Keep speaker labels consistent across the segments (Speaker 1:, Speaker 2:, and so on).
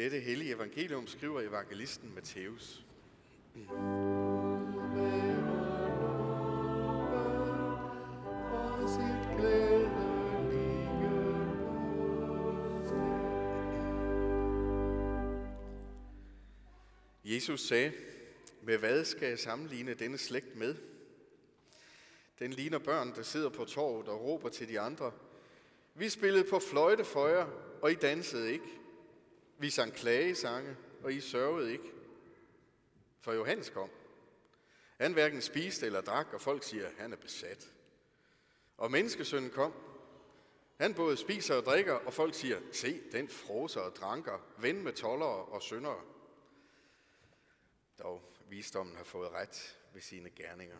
Speaker 1: Dette hellige evangelium skriver evangelisten Matthæus. Jesus sagde, med hvad skal jeg sammenligne denne slægt med? Den ligner børn, der sidder på torvet og råber til de andre. Vi spillede på fløjte for jer, og I dansede ikke. Vi sang klagesange, og I sørgede ikke. For Johannes kom. Han hverken spiste eller drak, og folk siger, at han er besat. Og menneskesønnen kom. Han både spiser og drikker, og folk siger, se, den froser og dranker, ven med tollere og syndere. Dog visdommen har fået ret ved sine gerninger.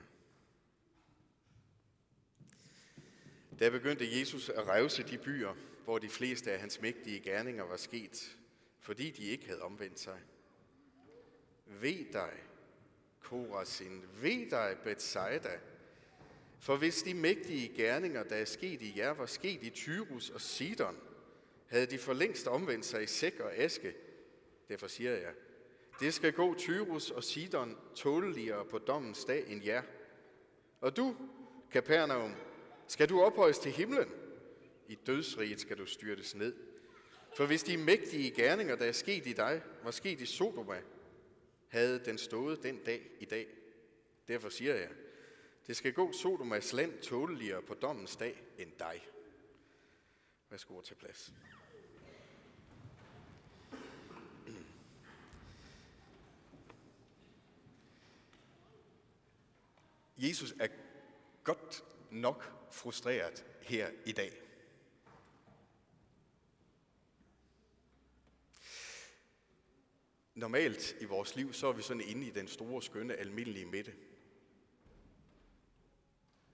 Speaker 1: Der begyndte Jesus at revse de byer, hvor de fleste af hans mægtige gerninger var sket, fordi de ikke havde omvendt sig. Ved dig, Korazin, ved dig, Bethsaida, for hvis de mægtige gerninger, der er sket i jer, var sket i Tyrus og Sidon, havde de for længst omvendt sig i sæk og aske. Derfor siger jeg, det skal gå Tyrus og Sidon tåleligere på dommens dag end jer. Og du, Kapernaum, skal du ophøjes til himlen? I dødsriget skal du styrtes ned. For hvis de mægtige gerninger, der er sket i dig, var sket i Sodoma, havde den stået den dag i dag. Derfor siger jeg, det skal gå Sodomas land tåleligere på dommens dag end dig. Værsgo at tage plads. Jesus er godt nok frustreret her i dag. Normalt i vores liv, så er vi sådan inde i den store, skønne, almindelige midte.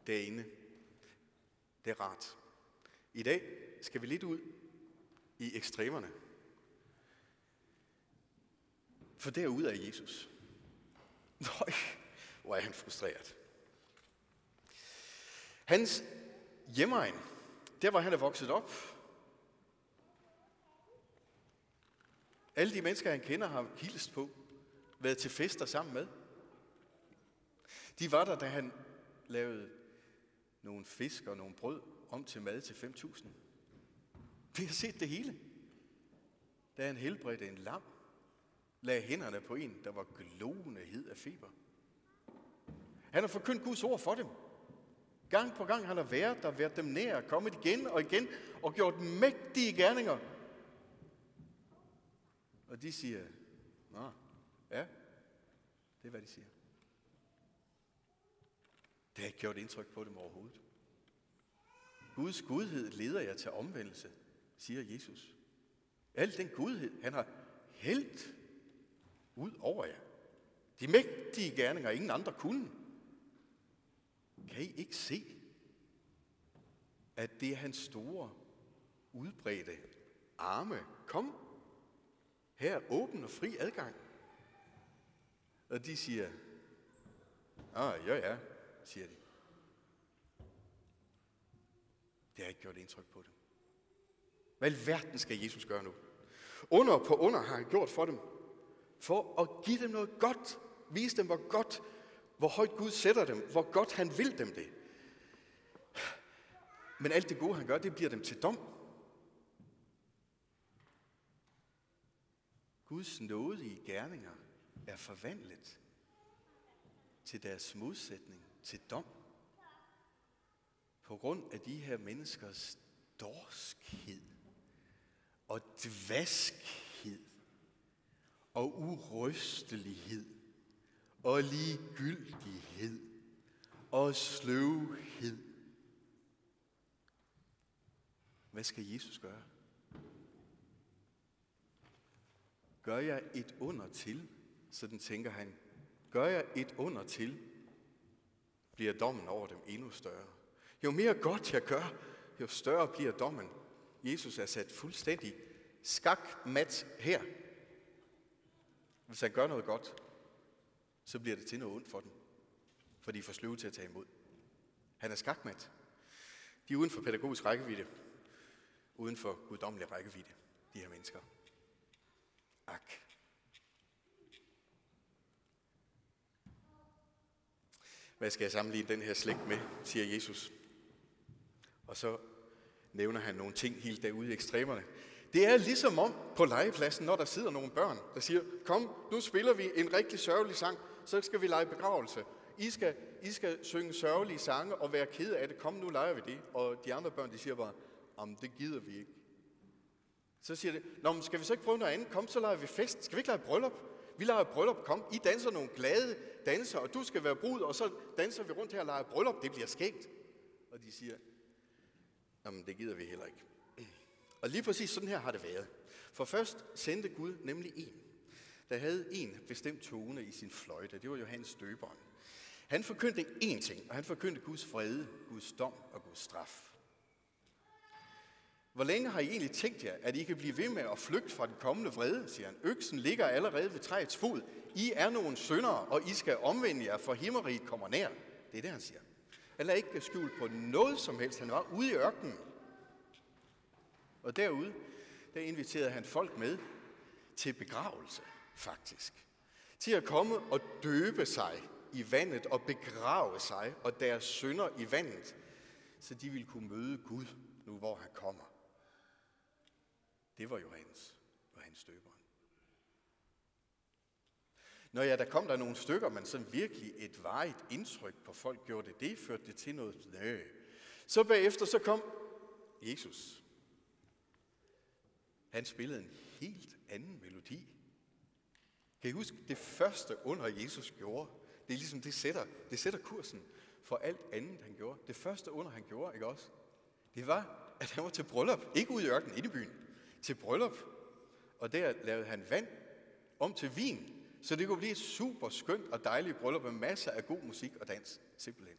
Speaker 1: Derinde. Det er rart. I dag skal vi lidt ud i ekstremerne. For derude er Jesus. Nøj, hvor er han frustreret. Hans hjemmeegn, der hvor han er vokset op, alle de mennesker, han kender, har hilst på, været til fester sammen med. De var der, da han lavede nogle fisk og nogle brød om til mad til 5.000. Vi har set det hele. Da han helbredte en lam, lagde hænderne på en, der var glående hed af feber. Han har forkyndt Guds ord for dem. Gang på gang han har været der, været dem nær, kommet igen og igen og gjort mægtige gerninger. Og de siger, Nå, ja, det er hvad de siger. Det har ikke gjort indtryk på dem overhovedet. Guds gudhed leder jer til omvendelse, siger Jesus. Al den gudhed, han har hældt ud over jer. De mægtige gerninger, ingen andre kunne. Kan I ikke se, at det er hans store, udbredte arme? Kom, her åben og fri adgang. Og de siger, ah, ja, ja, siger de. Det har ikke gjort indtryk på dem. Hvad i verden skal Jesus gøre nu? Under på under har han gjort for dem. For at give dem noget godt. Vise dem, hvor godt hvor højt Gud sætter dem, hvor godt han vil dem det. Men alt det gode, han gør, det bliver dem til dom. Guds nådige gerninger er forvandlet til deres modsætning, til dom. På grund af de her menneskers dorskhed og dvaskhed og urystelighed og ligegyldighed og sløvhed. Hvad skal Jesus gøre? Gør jeg et under til, sådan tænker han, gør jeg et under til, bliver dommen over dem endnu større. Jo mere godt jeg gør, jo større bliver dommen. Jesus er sat fuldstændig skakmat her. Hvis han gør noget godt, så bliver det til noget ondt for dem. For de er for sløve til at tage imod. Han er skakmat. De er uden for pædagogisk rækkevidde. Uden for guddommelig rækkevidde, de her mennesker. Ak. Hvad skal jeg sammenligne den her slægt med, siger Jesus. Og så nævner han nogle ting helt derude i ekstremerne. Det er ligesom om på legepladsen, når der sidder nogle børn, der siger, kom, nu spiller vi en rigtig sørgelig sang, så skal vi lege begravelse. I skal, I skal synge sørgelige sange og være ked af det. Kom, nu leger vi det. Og de andre børn, de siger bare, om det gider vi ikke. Så siger det, Nå, men skal vi så ikke prøve noget andet? Kom, så leger vi fest. Skal vi ikke lege bryllup? Vi leger bryllup. Kom, I danser nogle glade danser, og du skal være brud, og så danser vi rundt her og leger bryllup. Det bliver skægt. Og de siger, jamen det gider vi heller ikke. Og lige præcis sådan her har det været. For først sendte Gud nemlig en, der havde en bestemt tone i sin fløjte. Det var Johannes Døberen. Han forkyndte én ting, og han forkyndte Guds fred, Guds dom og Guds straf. Hvor længe har I egentlig tænkt jer, at I kan blive ved med at flygte fra den kommende vrede, siger han. Øksen ligger allerede ved træets fod. I er nogle syndere, og I skal omvende jer, for himmeriget kommer nær. Det er det, han siger. Han er ikke skjult på noget som helst. Han var ude i ørkenen. Og derude, der inviterede han folk med til begravelse, faktisk. Til at komme og døbe sig i vandet og begrave sig og deres sønder i vandet, så de ville kunne møde Gud nu, hvor han kommer. Det var Johannes, Johannes døberen. Når ja, der kom der nogle stykker, men sådan virkelig et varigt indtryk på folk gjorde det, det førte det til noget nø. Så bagefter så kom Jesus. Han spillede en helt anden melodi. Kan I huske det første under Jesus gjorde? Det er ligesom, det sætter, det sætter kursen for alt andet, han gjorde. Det første under, han gjorde, ikke også? Det var, at han var til bryllup. Ikke ude i ørkenen, inde i byen. Til bryllup. Og der lavede han vand om til vin. Så det kunne blive et super skønt og dejligt bryllup med masser af god musik og dans. Simpelthen.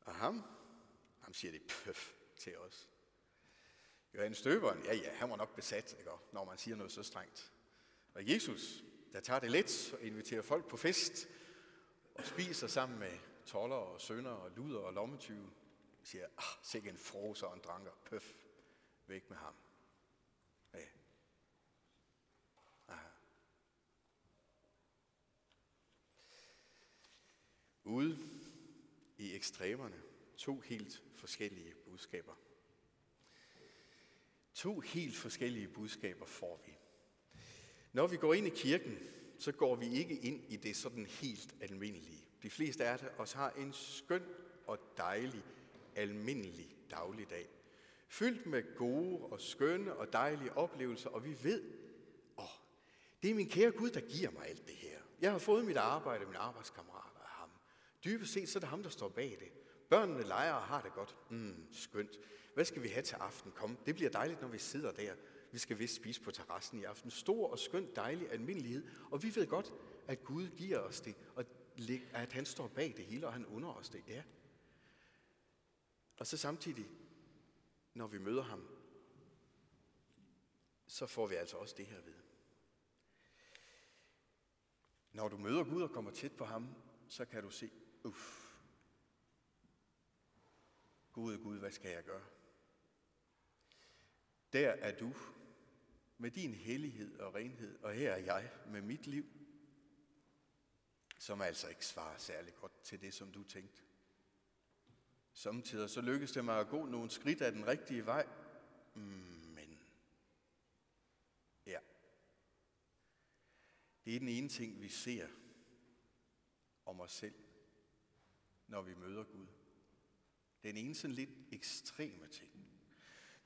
Speaker 1: Og ham, ham siger det pøf til os. Johannes Støberen, ja ja, han var nok besat, ikke? når man siger noget så strengt. Og Jesus, der tager det let og inviterer folk på fest og spiser sammen med toller og sønder og luder og lommetyve, siger, ah, sikke en froser og en dranker, pøf, væk med ham. Ja. Aha. Ude i ekstremerne, to helt forskellige budskaber. To helt forskellige budskaber får vi. Når vi går ind i kirken, så går vi ikke ind i det sådan helt almindelige. De fleste af os har en skøn og dejlig, almindelig dagligdag. Fyldt med gode og skønne og dejlige oplevelser, og vi ved, åh, det er min kære Gud, der giver mig alt det her. Jeg har fået mit arbejde, min arbejdskammerater af ham. Dybest set, så er det ham, der står bag det. Børnene leger og har det godt. Mm, skønt. Hvad skal vi have til aften? Kom, det bliver dejligt, når vi sidder der. Vi skal vist spise på terrassen i aften. Stor og skønt dejlig almindelighed. Og vi ved godt, at Gud giver os det, og at han står bag det hele, og han under os det. Ja. Og så samtidig, når vi møder ham, så får vi altså også det her ved. Når du møder Gud og kommer tæt på ham, så kan du se, uff, Gud, Gud, hvad skal jeg gøre? Der er du med din hellighed og renhed, og her er jeg med mit liv, som altså ikke svarer særlig godt til det, som du tænkte. Samtidig så lykkes det mig at gå nogle skridt af den rigtige vej, men ja, det er den ene ting, vi ser om os selv, når vi møder Gud. Den ene sådan lidt ekstreme ting.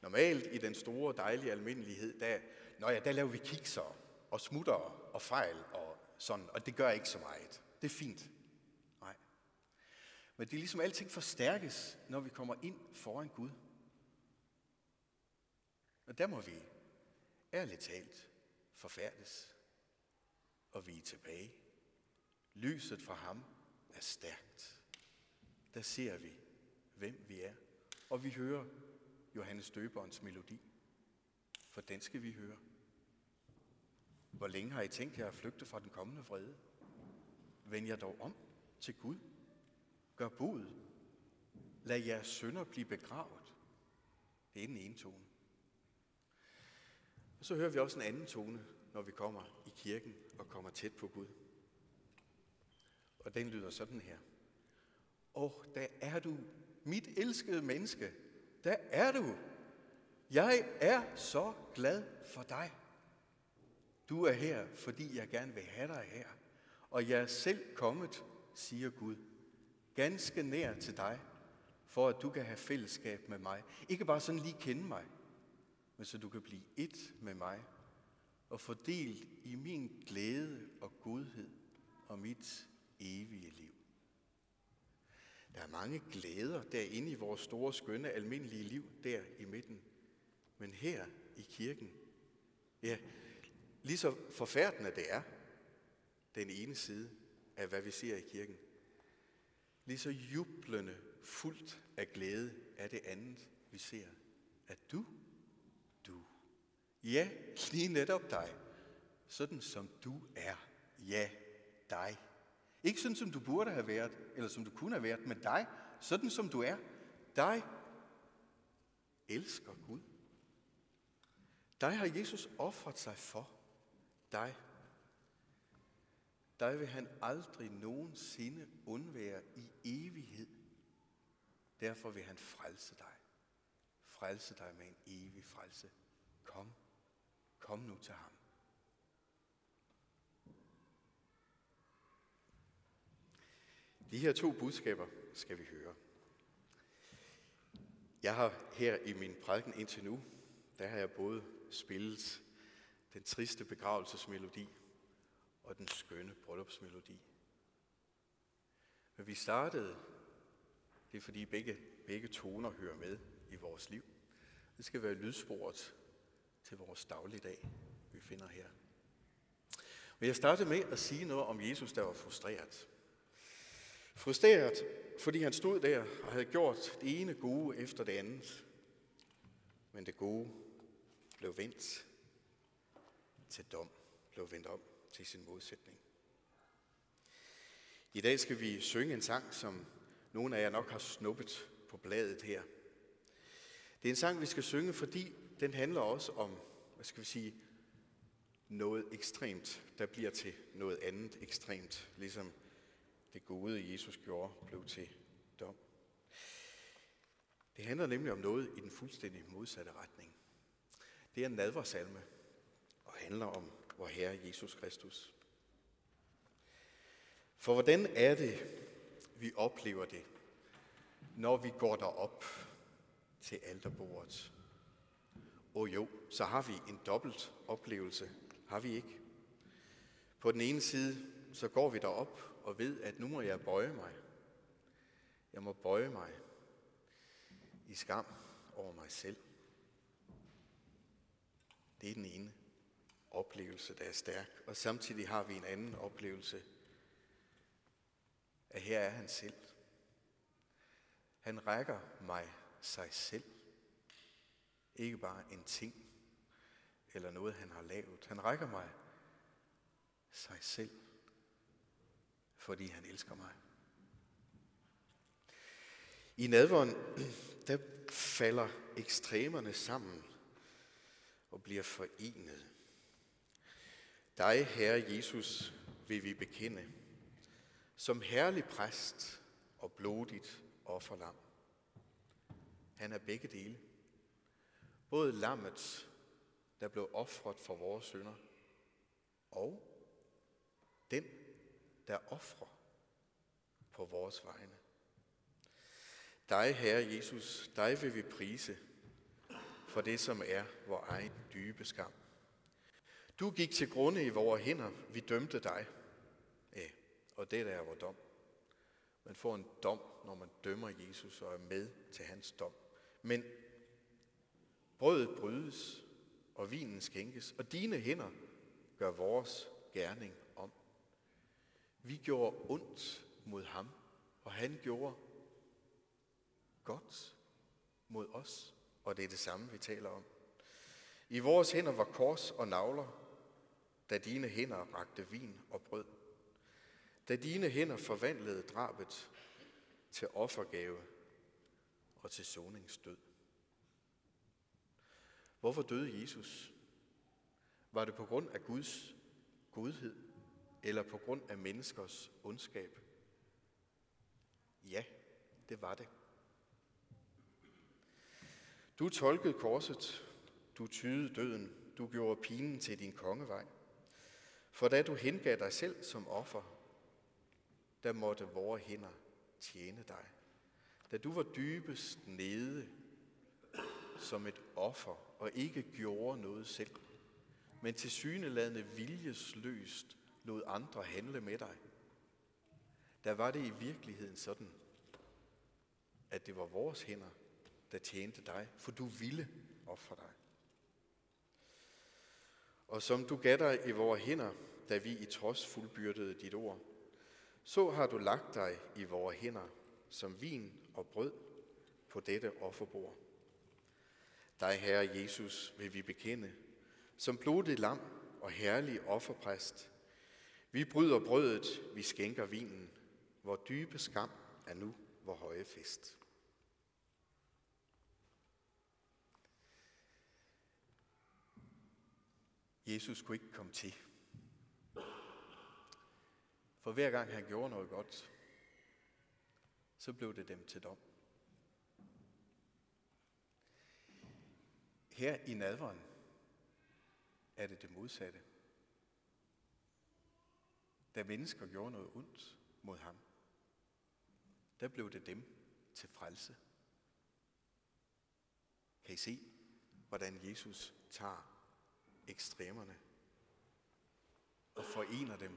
Speaker 1: Normalt i den store, dejlige almindelighed, der, når ja, der laver vi kikser og smutter og fejl og sådan, og det gør ikke så meget. Det er fint. Men det er ligesom alting forstærkes, når vi kommer ind foran Gud. Og der må vi ærligt talt forfærdes og vi er tilbage. Lyset fra ham er stærkt. Der ser vi, hvem vi er. Og vi hører Johannes Døberens melodi. For den skal vi høre. Hvor længe har I tænkt jer at flygte fra den kommende vrede? Vend jer dog om til Gud. Gør bud. Lad jeres sønder blive begravet. Det er den ene tone. Og så hører vi også en anden tone, når vi kommer i kirken og kommer tæt på Gud. Og den lyder sådan her. Og der er du, mit elskede menneske. Der er du. Jeg er så glad for dig. Du er her, fordi jeg gerne vil have dig her. Og jeg er selv kommet, siger Gud, ganske nær til dig, for at du kan have fællesskab med mig. Ikke bare sådan lige kende mig, men så du kan blive et med mig og fordelt i min glæde og godhed og mit evige liv. Der er mange glæder derinde i vores store, skønne, almindelige liv der i midten. Men her i kirken, ja, lige så forfærdende det er, den ene side af, hvad vi ser i kirken, lige så jublende, fuldt af glæde er det andet, vi ser, at du, du, ja, lige netop dig, sådan som du er, ja, dig. Ikke sådan, som du burde have været, eller som du kunne have været, men dig, sådan som du er, dig, elsker Gud. Dig har Jesus offret sig for. Dig. Dig vil han aldrig nogensinde undvære i evighed. Derfor vil han frelse dig. Frelse dig med en evig frelse. Kom. Kom nu til ham. De her to budskaber skal vi høre. Jeg har her i min prædiken indtil nu, der har jeg både spillet den triste begravelsesmelodi og den skønne bryllupsmelodi. Men vi startede, det er fordi begge, begge toner hører med i vores liv. Det skal være lydsporet til vores dagligdag, vi finder her. Men jeg startede med at sige noget om Jesus, der var frustreret. Frustreret, fordi han stod der og havde gjort det ene gode efter det andet. Men det gode blev vendt til dom, blev vendt om til sin modsætning. I dag skal vi synge en sang, som nogle af jer nok har snuppet på bladet her. Det er en sang, vi skal synge, fordi den handler også om, hvad skal vi sige, noget ekstremt, der bliver til noget andet ekstremt, ligesom det gode, Jesus gjorde, blev til dom. Det handler nemlig om noget i den fuldstændig modsatte retning. Det er en nadversalme og handler om vor Herre Jesus Kristus. For hvordan er det, vi oplever det, når vi går derop til alterbordet? Og jo, så har vi en dobbelt oplevelse, har vi ikke? På den ene side, så går vi derop og ved, at nu må jeg bøje mig. Jeg må bøje mig i skam over mig selv. Det er den ene oplevelse, der er stærk. Og samtidig har vi en anden oplevelse, at her er han selv. Han rækker mig sig selv. Ikke bare en ting eller noget, han har lavet. Han rækker mig sig selv fordi han elsker mig. I nadvånd, der falder ekstremerne sammen og bliver forenet. Dig, Herre Jesus, vil vi bekende, som herlig præst og blodigt offerlam. Han er begge dele. Både lammet, der blev offret for vores synder, og den, der offrer på vores vegne. Dig, Herre Jesus, dig vil vi prise for det, som er vor egen dybe skam. Du gik til grunde i vores hænder, vi dømte dig. Ja, og det der er vores dom. Man får en dom, når man dømmer Jesus og er med til hans dom. Men brødet brydes, og vinen skænkes, og dine hænder gør vores gerning om. vi gjorde ondt mod ham, og han gjorde godt mod os. Og det er det samme, vi taler om. I vores hænder var kors og navler, da dine hænder rakte vin og brød. Da dine hænder forvandlede drabet til offergave og til soningsdød. Hvorfor døde Jesus? Var det på grund af Guds godhed, eller på grund af menneskers ondskab? Ja, det var det. Du tolkede korset, du tydede døden, du gjorde pinen til din kongevej. For da du hengav dig selv som offer, der måtte vores hænder tjene dig. Da du var dybest nede som et offer og ikke gjorde noget selv, men til syneladende viljesløst lod andre handle med dig, der var det i virkeligheden sådan, at det var vores hænder, der tjente dig, for du ville ofre dig. Og som du gav dig i vores hænder, da vi i trods fuldbyrdede dit ord, så har du lagt dig i vores hænder som vin og brød på dette offerbord. Dig, Herre Jesus, vil vi bekende, som blodet lam og herlig offerpræst. Vi bryder brødet, vi skænker vinen, hvor dybe skam er nu hvor høje fest. Jesus kunne ikke komme til. For hver gang han gjorde noget godt, så blev det dem til dom. Her i nadveren er det det modsatte. Da mennesker gjorde noget ondt mod ham, der blev det dem til frelse. Kan I se, hvordan Jesus tager ekstremerne og forener dem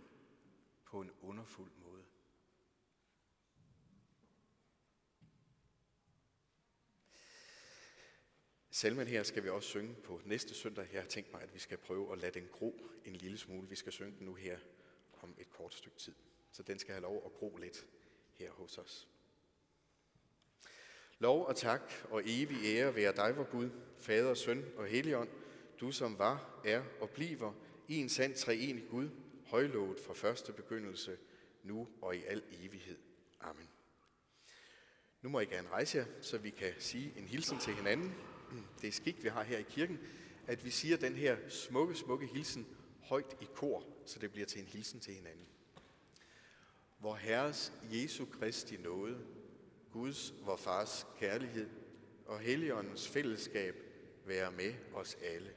Speaker 1: på en underfuld måde. Salmen her skal vi også synge på næste søndag. Jeg har tænkt mig, at vi skal prøve at lade den gro en lille smule. Vi skal synge den nu her om et kort stykke tid. Så den skal have lov at gro lidt her hos os. Lov og tak og evig ære være dig, vor Gud, Fader, Søn og Helligånd, du som var, er og bliver en sand treenig Gud, højlovet fra første begyndelse, nu og i al evighed. Amen. Nu må I gerne rejse jer, så vi kan sige en hilsen til hinanden. Det er skik, vi har her i kirken, at vi siger den her smukke, smukke hilsen højt i kor, så det bliver til en hilsen til hinanden. Vor Herres Jesu Kristi nåde, Guds, vor Fars kærlighed og Helligåndens fællesskab være med os alle.